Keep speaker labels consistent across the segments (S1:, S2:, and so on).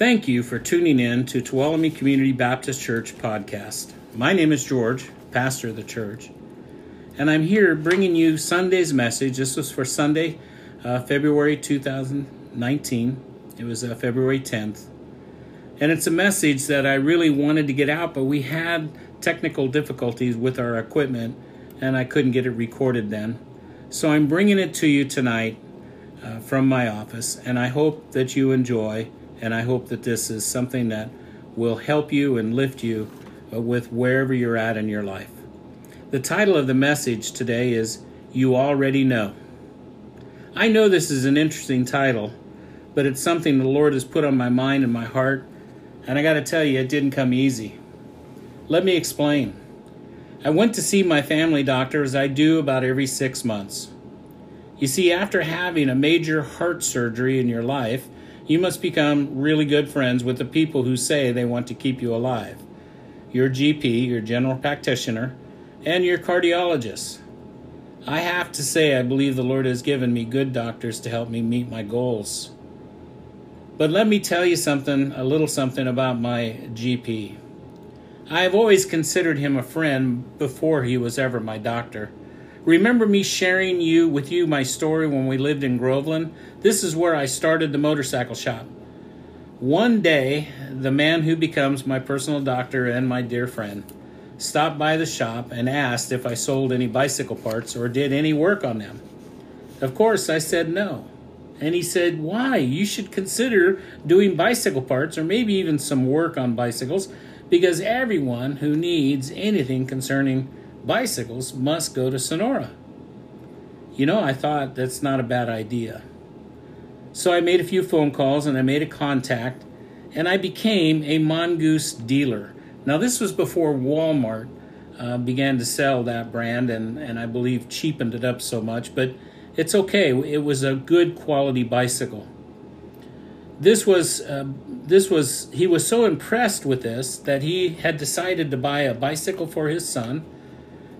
S1: Thank you for tuning in to Tuolumne Community Baptist Church podcast. My name is George, pastor of the church, and I'm here bringing you Sunday's message. This was for Sunday, uh, February 2019. It was uh, February 10th. And it's a message that I really wanted to get out, but we had technical difficulties with our equipment, and I couldn't get it recorded then. So I'm bringing it to you tonight uh, from my office, and I hope that you enjoy, and I hope that this is something that will help you and lift you uh, with wherever you're at in your life. The title of the message today is You Already Know. I know this is an interesting title, but it's something the Lord has put on my mind and my heart, and I got to tell you, it didn't come easy. Let me explain. I went to see my family doctor as I do about every six months. You see, after having a major heart surgery in your life, you must become really good friends with the people who say they want to keep you alive your GP, your general practitioner, and your cardiologist. I have to say, I believe the Lord has given me good doctors to help me meet my goals. But let me tell you something, a little something about my GP. I have always considered him a friend before he was ever my doctor. Remember me sharing you with you my story when we lived in Groveland? This is where I started the motorcycle shop. One day, the man who becomes my personal doctor and my dear friend stopped by the shop and asked if I sold any bicycle parts or did any work on them. Of course, I said no. And he said, Why? You should consider doing bicycle parts or maybe even some work on bicycles because everyone who needs anything concerning bicycles must go to Sonora. You know, I thought that's not a bad idea. So I made a few phone calls and I made a contact and I became a mongoose dealer. Now, this was before Walmart uh, began to sell that brand and, and I believe cheapened it up so much, but it's okay. It was a good quality bicycle. This was uh, this was he was so impressed with this that he had decided to buy a bicycle for his son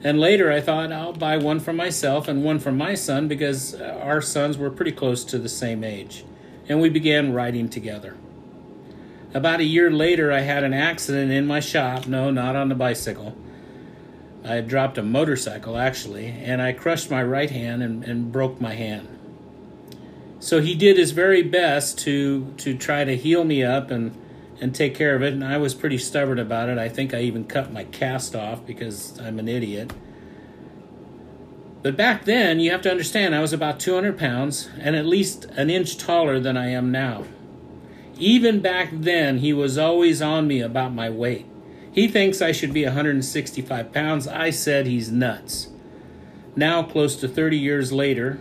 S1: and later I thought I'll buy one for myself and one for my son because our sons were pretty close to the same age. And we began riding together. About a year later, I had an accident in my shop. No, not on the bicycle. I had dropped a motorcycle, actually, and I crushed my right hand and, and broke my hand. So he did his very best to, to try to heal me up and and take care of it. And I was pretty stubborn about it. I think I even cut my cast off because I'm an idiot. But back then, you have to understand, I was about 200 pounds and at least an inch taller than I am now. Even back then, he was always on me about my weight. He thinks I should be 165 pounds. I said he's nuts. Now, close to 30 years later,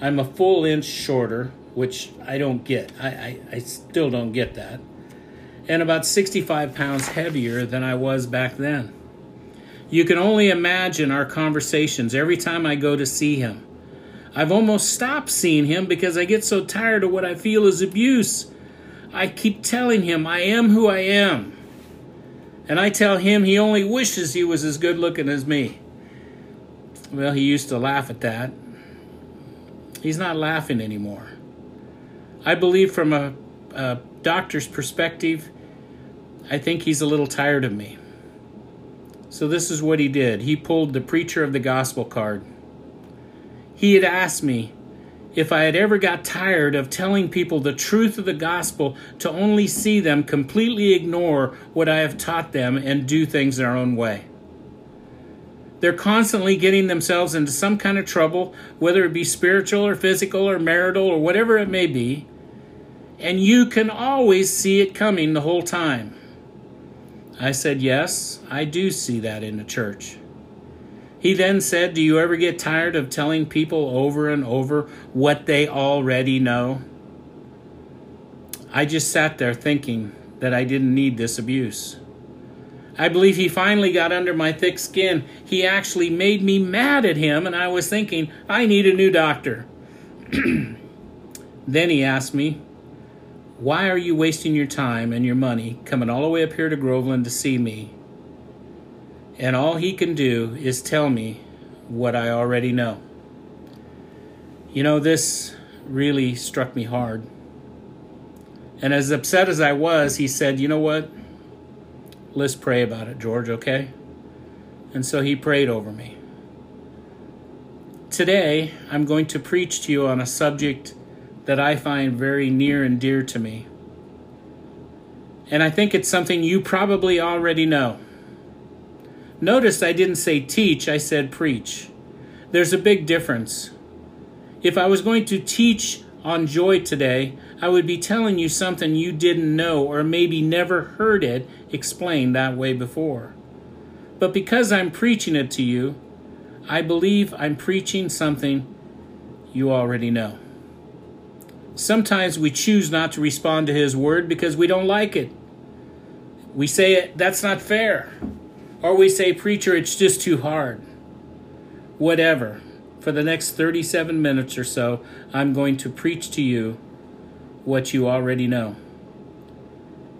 S1: I'm a full inch shorter, which I don't get. I, I, I still don't get that and about 65 pounds heavier than I was back then. You can only imagine our conversations every time I go to see him. I've almost stopped seeing him because I get so tired of what I feel is abuse. I keep telling him I am who I am. And I tell him he only wishes he was as good looking as me. Well, he used to laugh at that. He's not laughing anymore. I believe from a, a doctor's perspective, I think he's a little tired of me. So this is what he did. He pulled the preacher of the gospel card. He had asked me if I had ever got tired of telling people the truth of the gospel to only see them completely ignore what I have taught them and do things their own way. They're constantly getting themselves into some kind of trouble, whether it be spiritual or physical or marital or whatever it may be, and you can always see it coming the whole time. I said, Yes, I do see that in the church. He then said, Do you ever get tired of telling people over and over what they already know? I just sat there thinking that I didn't need this abuse. I believe he finally got under my thick skin. He actually made me mad at him, and I was thinking, I need a new doctor. then he asked me, why are you wasting your time and your money coming all the way up here to Groveland to see me? And all he can do is tell me what I already know. You know, this really struck me hard. And as upset as I was, he said, You know what? Let's pray about it, George, okay? And so he prayed over me. Today, I'm going to preach to you on a subject that I find very near and dear to me. And I think it's something you probably already know. Notice I didn't say teach, I said preach. There's a big difference. If I was going to teach on joy today, I would be telling you something you didn't know or maybe never heard it explained that way before. But because I'm preaching it to you, I believe I'm preaching something you already know. Sometimes we choose not to respond to His word because we don't like it. We say, that's not fair. Or we say, preacher, it's just too hard. Whatever. For the next 37 minutes or so, I'm going to preach to you what you already know.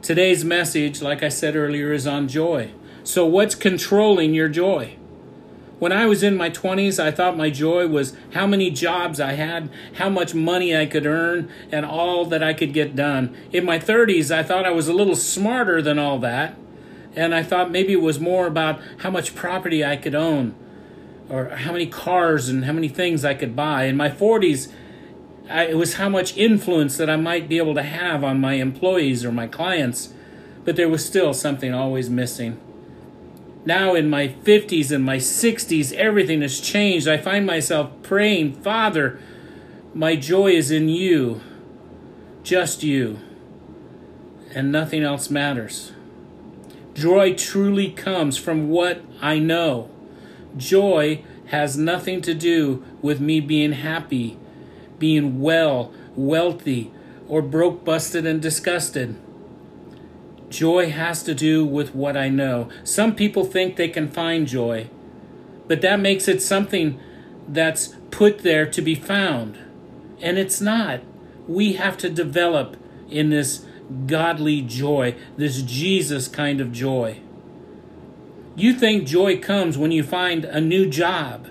S1: Today's message, like I said earlier, is on joy. So, what's controlling your joy? When I was in my 20s, I thought my joy was how many jobs I had, how much money I could earn, and all that I could get done. In my 30s, I thought I was a little smarter than all that, and I thought maybe it was more about how much property I could own, or how many cars and how many things I could buy. In my 40s, I, it was how much influence that I might be able to have on my employees or my clients, but there was still something always missing now in my 50s and my 60s, everything has changed. I find myself praying, Father, my joy is in you, just you, and nothing else matters. Joy truly comes from what I know. Joy has nothing to do with me being happy, being well, wealthy, or broke, busted, and disgusted. Joy has to do with what I know. Some people think they can find joy, but that makes it something that's put there to be found. And it's not. We have to develop in this godly joy, this Jesus kind of joy. You think joy comes when you find a new job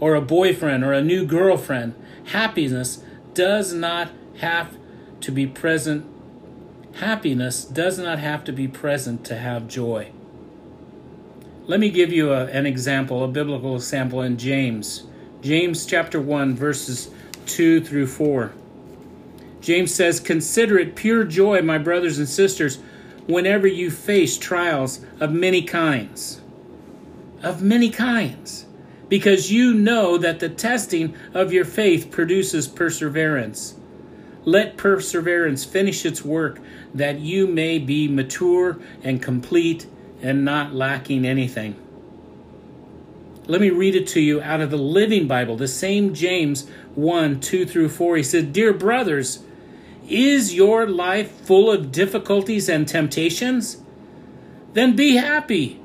S1: or a boyfriend or a new girlfriend. Happiness does not have to be present Happiness does not have to be present to have joy. Let me give you a, an example, a biblical example in James. James chapter 1, verses 2 through 4. James says, Consider it pure joy, my brothers and sisters, whenever you face trials of many kinds. Of many kinds. Because you know that the testing of your faith produces perseverance. Let perseverance finish its work, that you may be mature and complete and not lacking anything. Let me read it to you out of the Living Bible, the same James 1 2 through 4. He said, Dear brothers, is your life full of difficulties and temptations? Then be happy.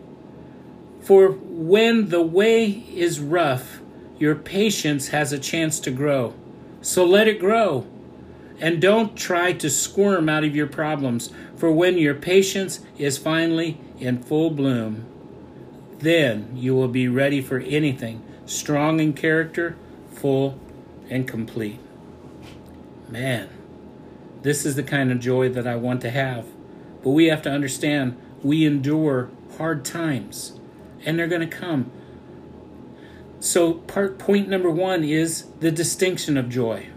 S1: For when the way is rough, your patience has a chance to grow. So let it grow. And don't try to squirm out of your problems, for when your patience is finally in full bloom, then you will be ready for anything, strong in character, full and complete. Man, this is the kind of joy that I want to have. But we have to understand we endure hard times, and they're going to come. So, part point number one is the distinction of joy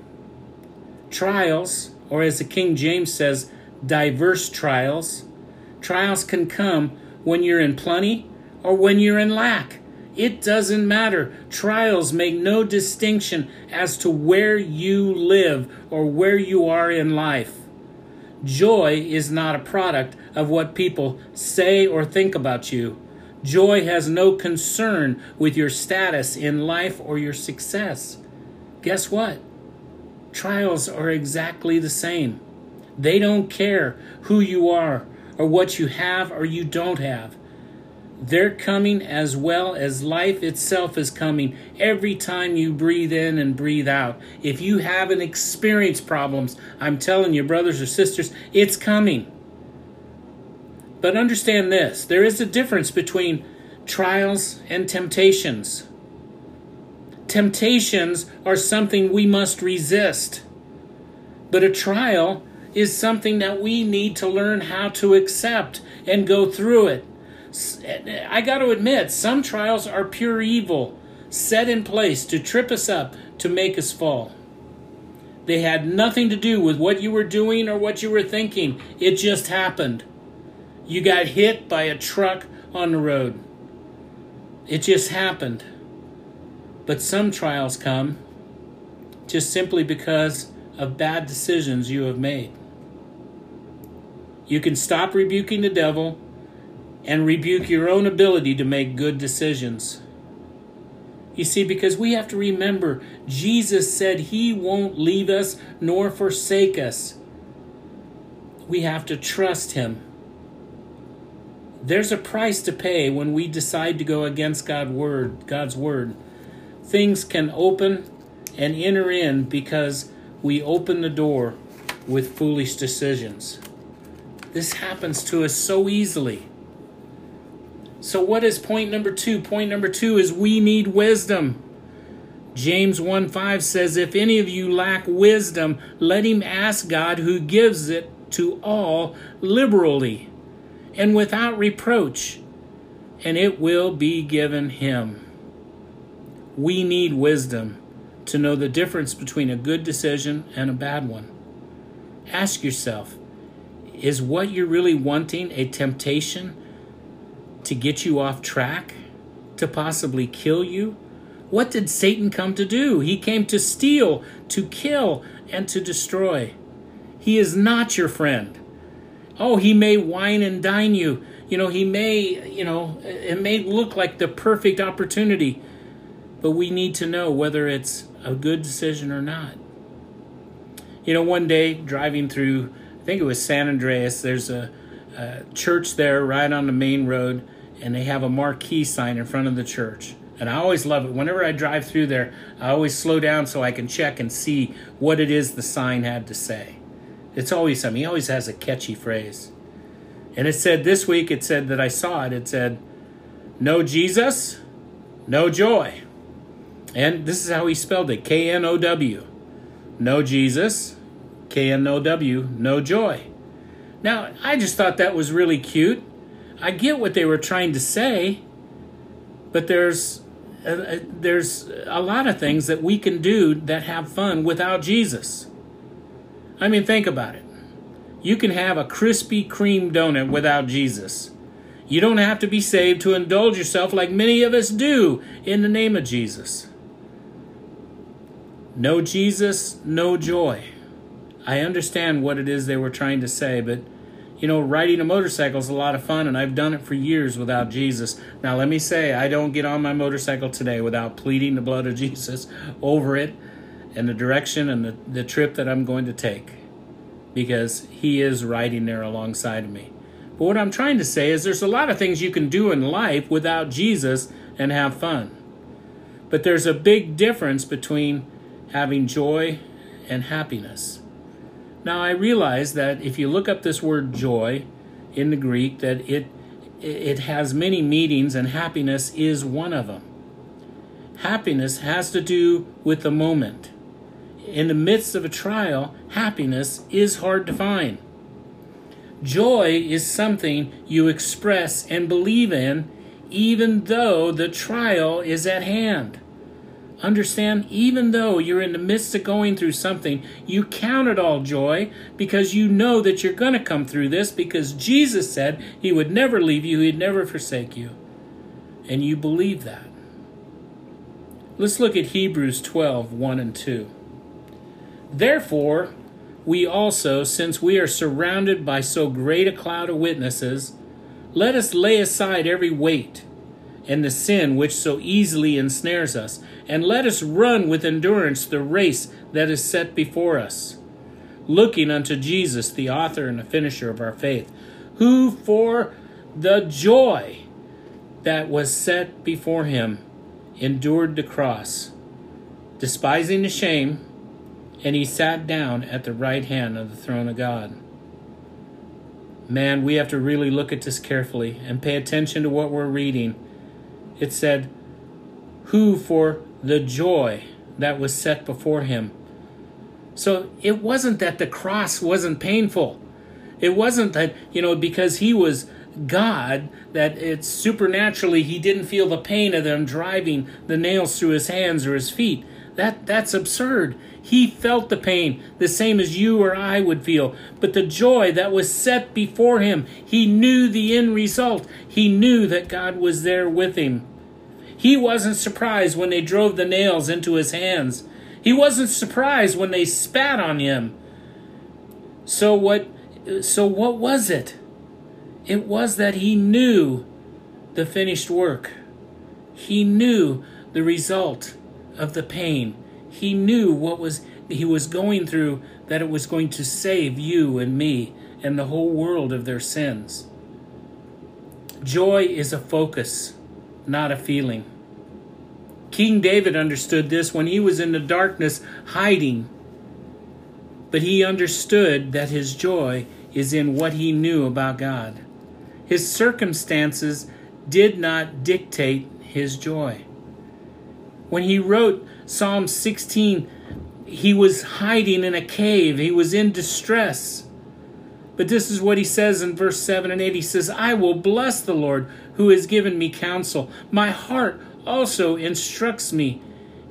S1: trials, or as the King James says, diverse trials. Trials can come when you're in plenty or when you're in lack. It doesn't matter. Trials make no distinction as to where you live or where you are in life. Joy is not a product of what people say or think about you. Joy has no concern with your status in life or your success. Guess what? Trials are exactly the same. They don't care who you are or what you have or you don't have. They're coming as well as life itself is coming every time you breathe in and breathe out. If you haven't experienced problems, I'm telling you, brothers or sisters, it's coming. But understand this there is a difference between trials and temptations. Temptations are something we must resist. But a trial is something that we need to learn how to accept and go through it. I got to admit, some trials are pure evil, set in place to trip us up, to make us fall. They had nothing to do with what you were doing or what you were thinking. It just happened. You got hit by a truck on the road. It just happened. But some trials come just simply because of bad decisions you have made. You can stop rebuking the devil and rebuke your own ability to make good decisions. You see, because we have to remember, Jesus said he won't leave us nor forsake us. We have to trust him. There's a price to pay when we decide to go against God word, God's word. Things can open and enter in because we open the door with foolish decisions. This happens to us so easily. So, what is point number two? Point number two is we need wisdom. James 1 5 says, If any of you lack wisdom, let him ask God who gives it to all liberally and without reproach, and it will be given him. We need wisdom to know the difference between a good decision and a bad one. Ask yourself is what you're really wanting a temptation to get you off track, to possibly kill you? What did Satan come to do? He came to steal, to kill, and to destroy. He is not your friend. Oh, he may wine and dine you. You know, he may, you know, it may look like the perfect opportunity, but we need to know whether it's a good decision or not. You know, one day driving through, I think it was San Andreas, there's a, a church there right on the main road, and they have a marquee sign in front of the church. And I always love it. Whenever I drive through there, I always slow down so I can check and see what it is the sign had to say. It's always something. He always has a catchy phrase. And it said this week, it said that I saw it, it said, No Jesus, no joy. And this is how he spelled it K N O W. No Jesus, K N O W, no joy. Now, I just thought that was really cute. I get what they were trying to say, but there's uh, uh, there's a lot of things that we can do that have fun without Jesus. I mean, think about it. You can have a Krispy Kreme donut without Jesus. You don't have to be saved to indulge yourself like many of us do in the name of Jesus. No Jesus, no joy. I understand what it is they were trying to say, but you know, riding a motorcycle is a lot of fun, and I've done it for years without Jesus. Now, let me say, I don't get on my motorcycle today without pleading the blood of Jesus over it and the direction and the, the trip that I'm going to take because He is riding there alongside of me. But what I'm trying to say is there's a lot of things you can do in life without Jesus and have fun. But there's a big difference between having joy and happiness. Now I realize that if you look up this word joy in the Greek, that it it has many meanings, and happiness is one of them. Happiness has to do with the moment. In the midst of a trial, happiness is hard to find. Joy is something you express and believe in, even though the trial is at hand. Understand, even though you're in the midst of going through something, you count it all joy because you know that you're going to come through this because Jesus said he would never leave you, he'd never forsake you. And you believe that. Let's look at Hebrews 12 1 and 2. Therefore, we also, since we are surrounded by so great a cloud of witnesses, let us lay aside every weight and the sin which so easily ensnares us, and let us run with endurance the race that is set before us, looking unto Jesus, the author and the finisher of our faith, who for the joy that was set before him endured the cross, despising the shame, and he sat down at the right hand of the throne of God. Man, we have to really look at this carefully and pay attention to what we're reading it said, Who for the joy that was set before him. So it wasn't that the cross wasn't painful. It wasn't that, you know, because he was God, that it's supernaturally he didn't feel the pain of them driving the nails through his hands or his feet. That that's absurd. He felt the pain the same as you or I would feel, but the joy that was set before him, he knew the end result. He knew that God was there with him. He wasn't surprised when they drove the nails into his hands. He wasn't surprised when they spat on him. So what so what was it? It was that he knew the finished work. He knew the result of the pain. He knew what was he was going through that it was going to save you and me and the whole world of their sins. Joy is a focus, not a feeling. King David understood this when he was in the darkness hiding. But he understood that his joy is in what he knew about God. His circumstances did not dictate his joy. When he wrote Psalm 16, he was hiding in a cave, he was in distress. But this is what he says in verse 7 and 8. He says, I will bless the Lord who has given me counsel. My heart also instructs me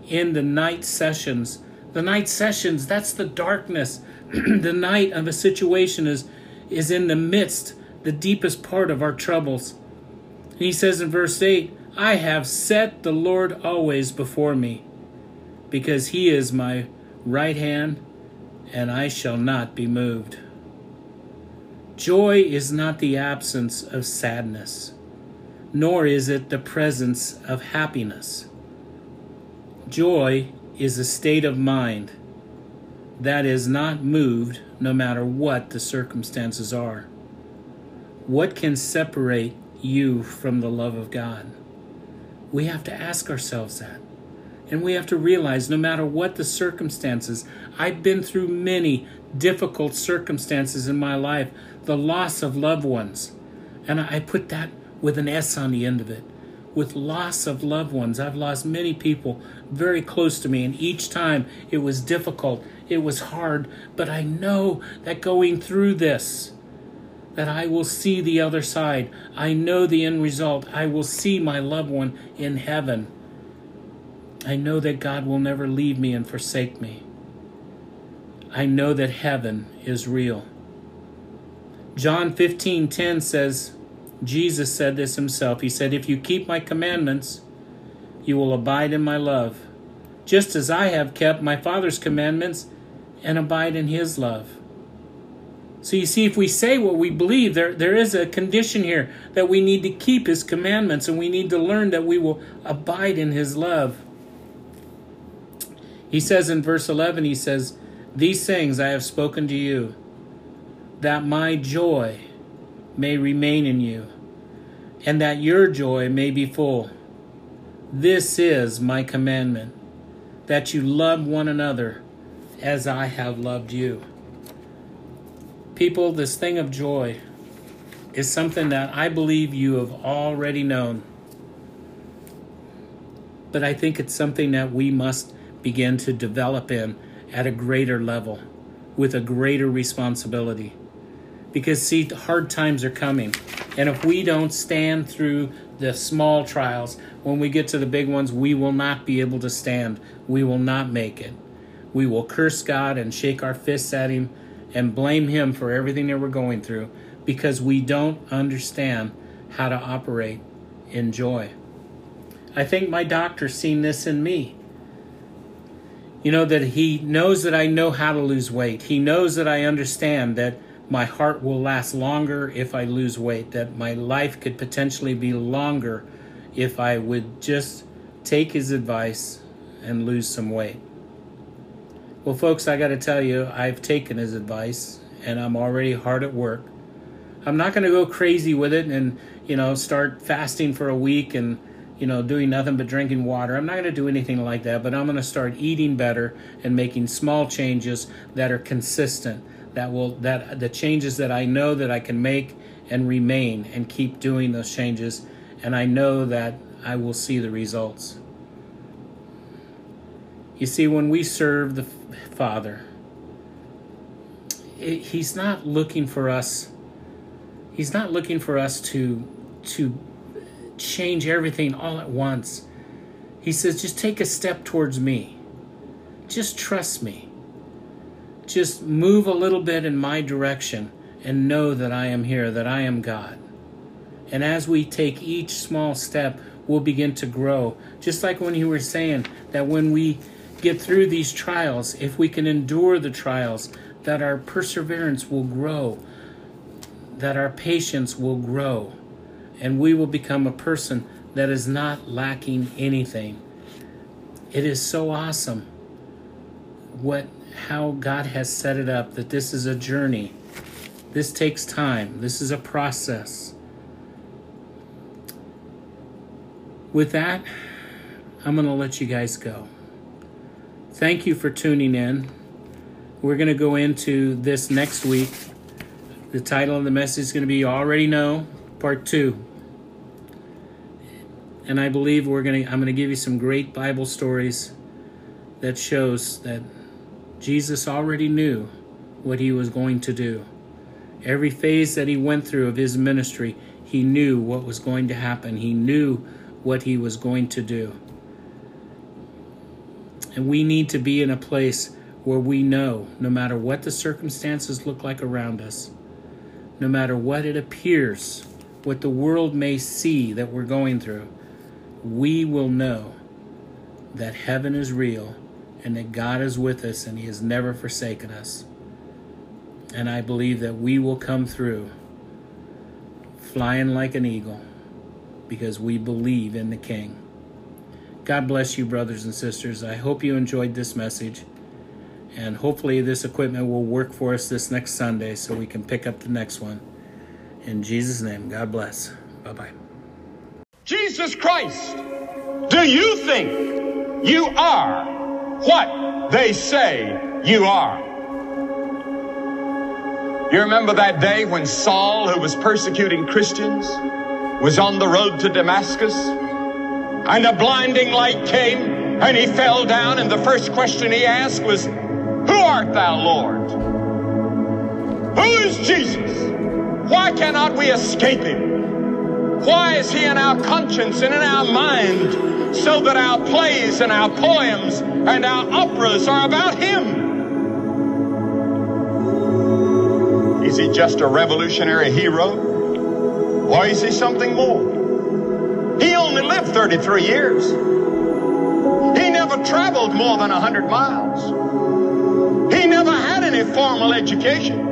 S1: in the night sessions. The night sessions, that's the darkness. the night of a situation is, is in the midst, the deepest part of our troubles. And he says in verse 8, I have set the Lord always before me, because he is my right hand, and I shall not be moved. Joy is not the absence of sadness nor is it the presence of happiness. Joy is a state of mind that is not moved no matter what the circumstances are. What can separate you from the love of God? We have to ask ourselves that. And we have to realize no matter what the circumstances, I've been through many difficult circumstances in my life, the loss of loved ones. And I put that with an S on the end of it. With loss of loved ones, I've lost many people very close to me, and each time it was difficult, it was hard, but I know that going through this, that I will see the other side. I know the end result. I will see my loved one in heaven. I know that God will never leave me and forsake me. I know that heaven is real. John 15:10 says, Jesus said this himself. He said, If you keep my commandments, you will abide in my love, just as I have kept my Father's commandments and abide in his love. So you see, if we say what we believe, there, there is a condition here that we need to keep his commandments and we need to learn that we will abide in his love. He says in verse 11, he says, These things I have spoken to you, that my joy may remain in you, and that your joy may be full. This is my commandment, that you love one another as I have loved you. People, this thing of joy is something that I believe you have already known. But I think it's something that we must begin to develop in at a greater level with a greater responsibility. Because, see, hard times are coming. And if we don't stand through the small trials, when we get to the big ones, we will not be able to stand. We will not make it. We will curse God and shake our fists at Him and blame Him for everything that we're going through because we don't understand how to operate in joy. I think my doctor's seen this in me. You know, that he knows that I know how to lose weight. He knows that I understand that my heart will last longer if I lose weight, that my life could potentially be longer if I would just take his advice and lose some weight. Well, folks, I got to tell you, I've taken his advice and I'm already hard at work. I'm not going to go crazy with it and, you know, start fasting for a week and, you know, doing nothing but drinking water. I'm not going to do anything like that, but I'm going to start eating better and making small changes that are consistent that will that the changes that I know that I can make and remain and keep doing those changes. And I know that I will see the results. You see when we serve the Father he's not looking for us he's not looking for us to to change everything all at once. He says just take a step towards me. Just trust me just move a little bit in my direction and know that I am here that I am God and as we take each small step we'll begin to grow just like when you were saying that when we get through these trials if we can endure the trials that our perseverance will grow, that our patience will grow, and we will become a person that is not lacking anything. It is so awesome what how God has set it up that this is a journey. This takes time. This is a process. With that, I'm going to let you guys go. Thank you for tuning in. We're going to go into this next week. The title of the message is going to be You Already Know, Part 2. And I believe we're going to I'm going to give you some great Bible stories that shows that Jesus already knew what he was going to do. Every phase that he went through of his ministry, he knew what was going to happen. He knew what he was going to do. And we need to be in a place where we know no matter what the circumstances look like around us, no matter what it appears, what the world may see that we're going through, we will know that heaven is real and that God is with us and He has never forsaken us. And I believe that we will come through flying like an eagle because we believe in the King. God bless you, brothers and sisters. I hope you enjoyed this message. And hopefully, this equipment will work for us this next Sunday so we can pick up the next one. In Jesus' name, God bless. Bye bye.
S2: Jesus Christ, do you think you are what they say you are? You remember that day when Saul, who was persecuting Christians, was on the road to Damascus? And a blinding light came, and he fell down, and the first question he asked was, who art thou, Lord? Who is Jesus? Why cannot we escape him? Why is he in our conscience and in our mind so that our plays and our poems and our operas are about him? Is he just a revolutionary hero? Or is he something more? He only lived 33 years. He never traveled more than 100 miles. He never had any formal education.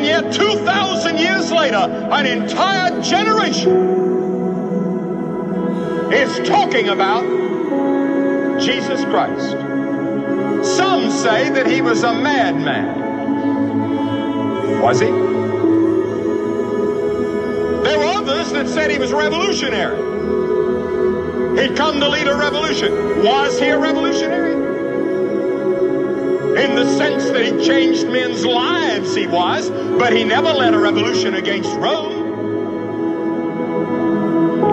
S2: And yet, 2,000 years later, an entire generation is talking about Jesus Christ. Some say that he was a madman. Was he? There were others that said he was revolutionary. He'd come to lead a revolution. Was he a revolutionary? in the sense that he changed men's lives, he was, but he never led a revolution against Rome.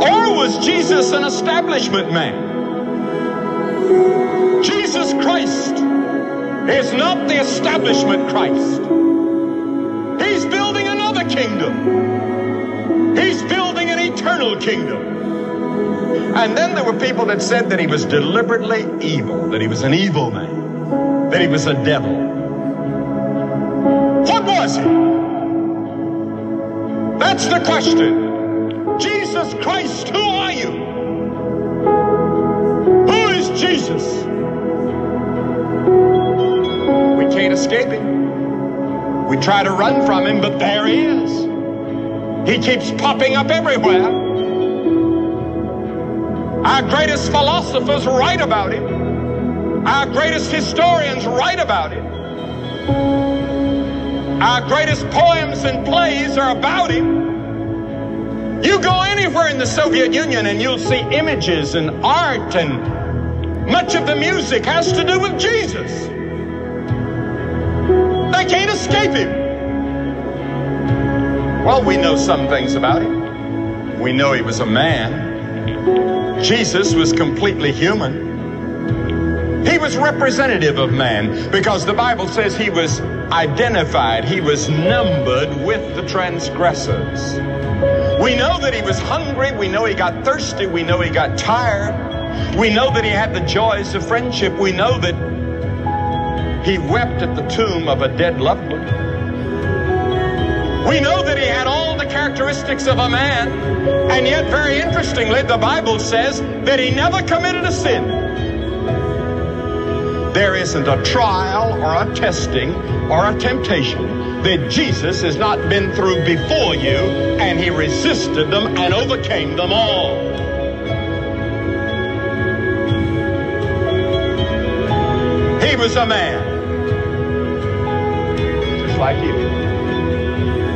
S2: Or was Jesus an establishment man? Jesus Christ is not the establishment Christ. He's building another kingdom. He's building an eternal kingdom. And then there were people that said that he was deliberately evil, that he was an evil man that he was a devil. What was he? That's the question. Jesus Christ, who are you? Who is Jesus? We can't escape him. We try to run from him, but there he is. He keeps popping up everywhere. Our greatest philosophers write about him. Our greatest historians write about it. Our greatest poems and plays are about him. You go anywhere in the Soviet Union and you'll see images and art, and much of the music has to do with Jesus. They can't escape him. Well, we know some things about him. We know he was a man. Jesus was completely human. He was representative of man because the Bible says he was identified, he was numbered with the transgressors. We know that he was hungry, we know he got thirsty, we know he got tired, we know that he had the joys of friendship, we know that he wept at the tomb of a dead loved one. We know that he had all the characteristics of a man, and yet, very interestingly, the Bible says that he never committed a sin. There isn't a trial or a testing or a temptation that Jesus has not been through before you, and he resisted them and overcame them all. He was a man, just like you.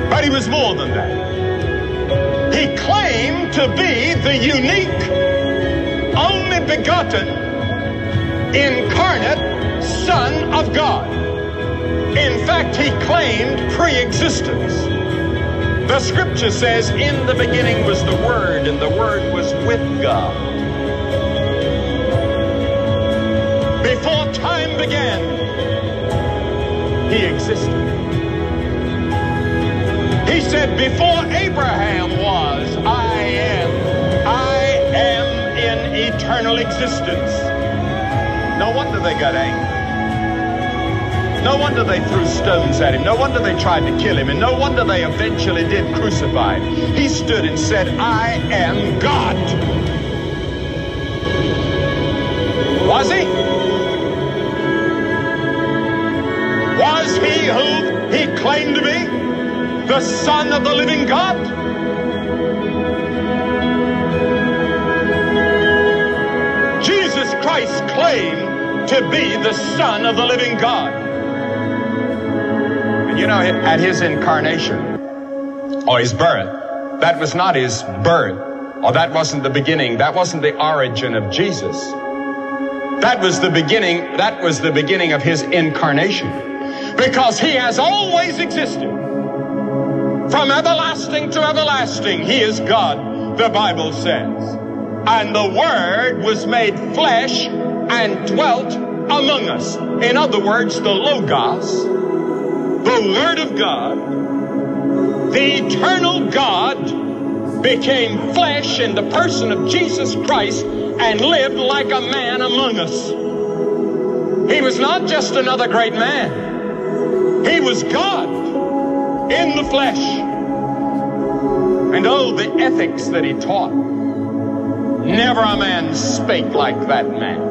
S2: But he was more than that. He claimed to be the unique, only begotten, incarnate Son of God. In fact, he claimed pre-existence. The scripture says, in the beginning was the Word, and the Word was with God. Before time began, he existed. He said, before Abraham was, I am. I am in eternal existence. No wonder they got angry. No wonder they threw stones at him. No wonder they tried to kill him. And no wonder they eventually did crucify him. He stood and said, I am God. Was he? Was he who he claimed to be? The Son of the living God? Jesus Christ claimed to be the Son of the living God. And you know, at his incarnation, or his birth, that was not his birth, or that wasn't the beginning, that wasn't the origin of Jesus. That was the beginning, that was the beginning of his incarnation. Because he has always existed. From everlasting to everlasting, he is God, the Bible says. And the Word was made flesh and dwelt among us. In other words, the Logos, the Word of God, the eternal God, became flesh in the person of Jesus Christ and lived like a man among us. He was not just another great man. He was God in the flesh. And oh, the ethics that he taught. Never a man spake like that man.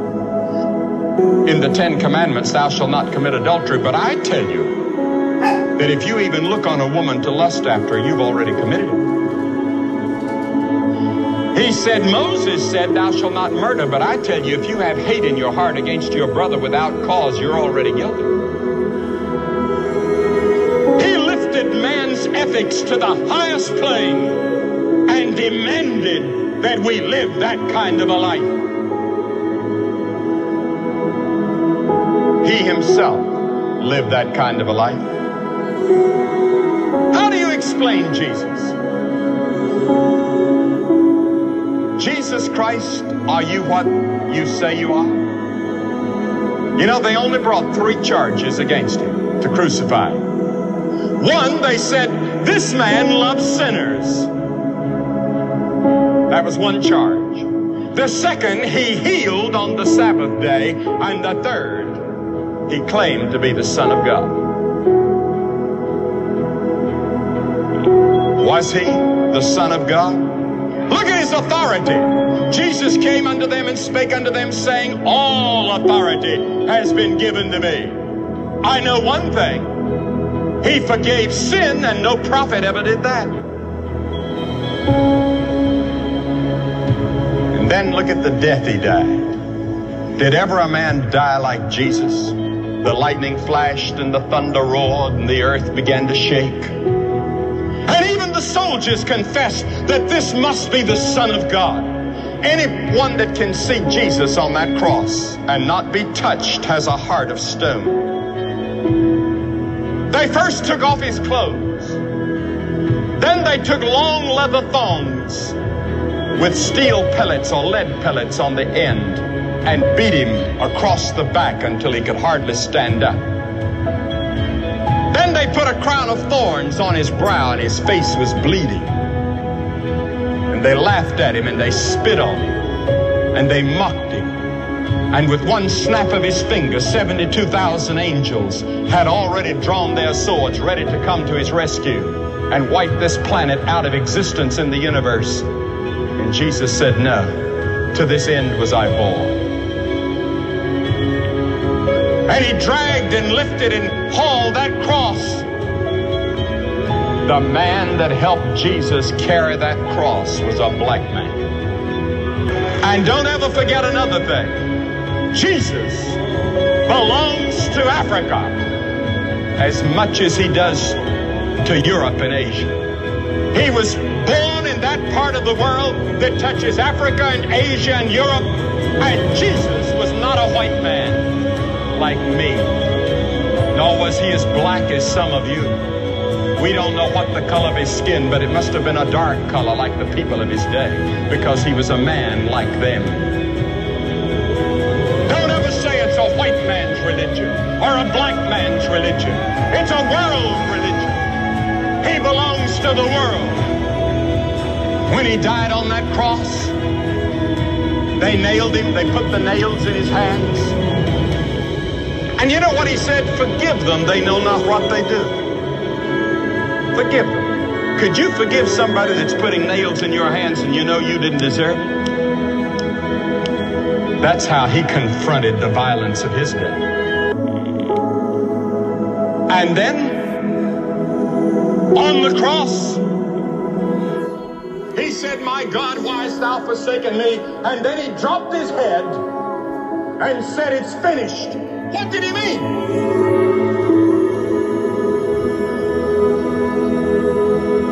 S2: In the Ten Commandments, thou shalt not commit adultery, but I tell you that if you even look on a woman to lust after, you've already committed it. He said, Moses said, Thou shalt not murder, but I tell you, if you have hate in your heart against your brother without cause, you're already guilty. He lifted man's ethics to the highest plane and demanded that we live that kind of a life. He himself lived that kind of a life. How do you explain Jesus? Jesus Christ, are you what you say you are? You know, they only brought three charges against him to crucify. One, they said, this man loves sinners. That was one charge. The second, he healed on the Sabbath day. And the third, he claimed to be the Son of God. Was he the Son of God? Look at his authority. Jesus came unto them and spake unto them, saying, All authority has been given to me. I know one thing. He forgave sin, and no prophet ever did that. And then look at the death he died. Did ever a man die like Jesus? The lightning flashed and the thunder roared and the earth began to shake. And even the soldiers confessed that this must be the Son of God. Anyone that can see Jesus on that cross and not be touched has a heart of stone. They first took off his clothes. Then they took long leather thongs with steel pellets or lead pellets on the end. And beat him across the back until he could hardly stand up. Then they put a crown of thorns on his brow and his face was bleeding. And they laughed at him and they spit on him and they mocked him. And with one snap of his finger, 72,000 angels had already drawn their swords ready to come to his rescue and wipe this planet out of existence in the universe. And Jesus said, No, to this end was I born. And he dragged and lifted and hauled that cross. The man that helped Jesus carry that cross was a black man. And don't ever forget another thing. Jesus belongs to Africa as much as he does to Europe and Asia. He was born in that part of the world that touches Africa and Asia and Europe, and Jesus like me, nor was he as black as some of you. We don't know what the color of his skin, but it must have been a dark color like the people of his day, because he was a man like them. Don't ever say it's a white man's religion or a black man's religion. It's a world religion. He belongs to the world. When he died on that cross, they nailed him, they put the nails in his hands. And you know what he said? Forgive them, they know not what they do. Forgive them. Could you forgive somebody that's putting nails in your hands and you know you didn't deserve it? That's how he confronted the violence of his day. And then, on the cross, he said, My God, why hast thou forsaken me? And then he dropped his head and said, It's finished. What did he mean?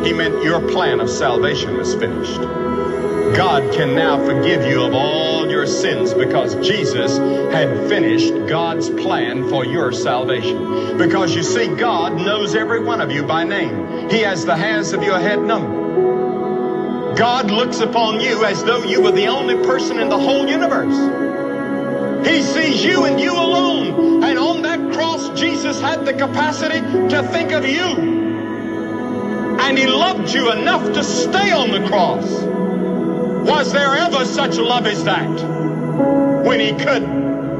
S2: He meant your plan of salvation was finished. God can now forgive you of all your sins because Jesus had finished God's plan for your salvation. Because you see, God knows every one of you by name. He has the hairs of your head numbered. God looks upon you as though you were the only person in the whole universe. He sees you and you alone. Cross, Jesus had the capacity to think of you. And he loved you enough to stay on the cross. Was there ever such love as that? When he could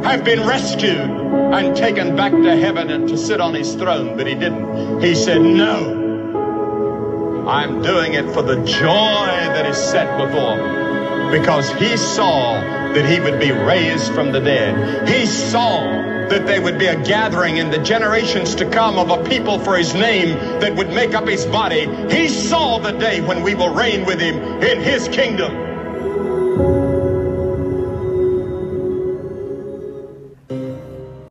S2: have been rescued and taken back to heaven and to sit on his throne, but he didn't. He said, No. I'm doing it for the joy that is set before me. Because he saw that he would be raised from the dead. He saw that they would be a gathering in the generations to come of a people for his name that would make up his body. He saw the day when we will reign with him in his kingdom.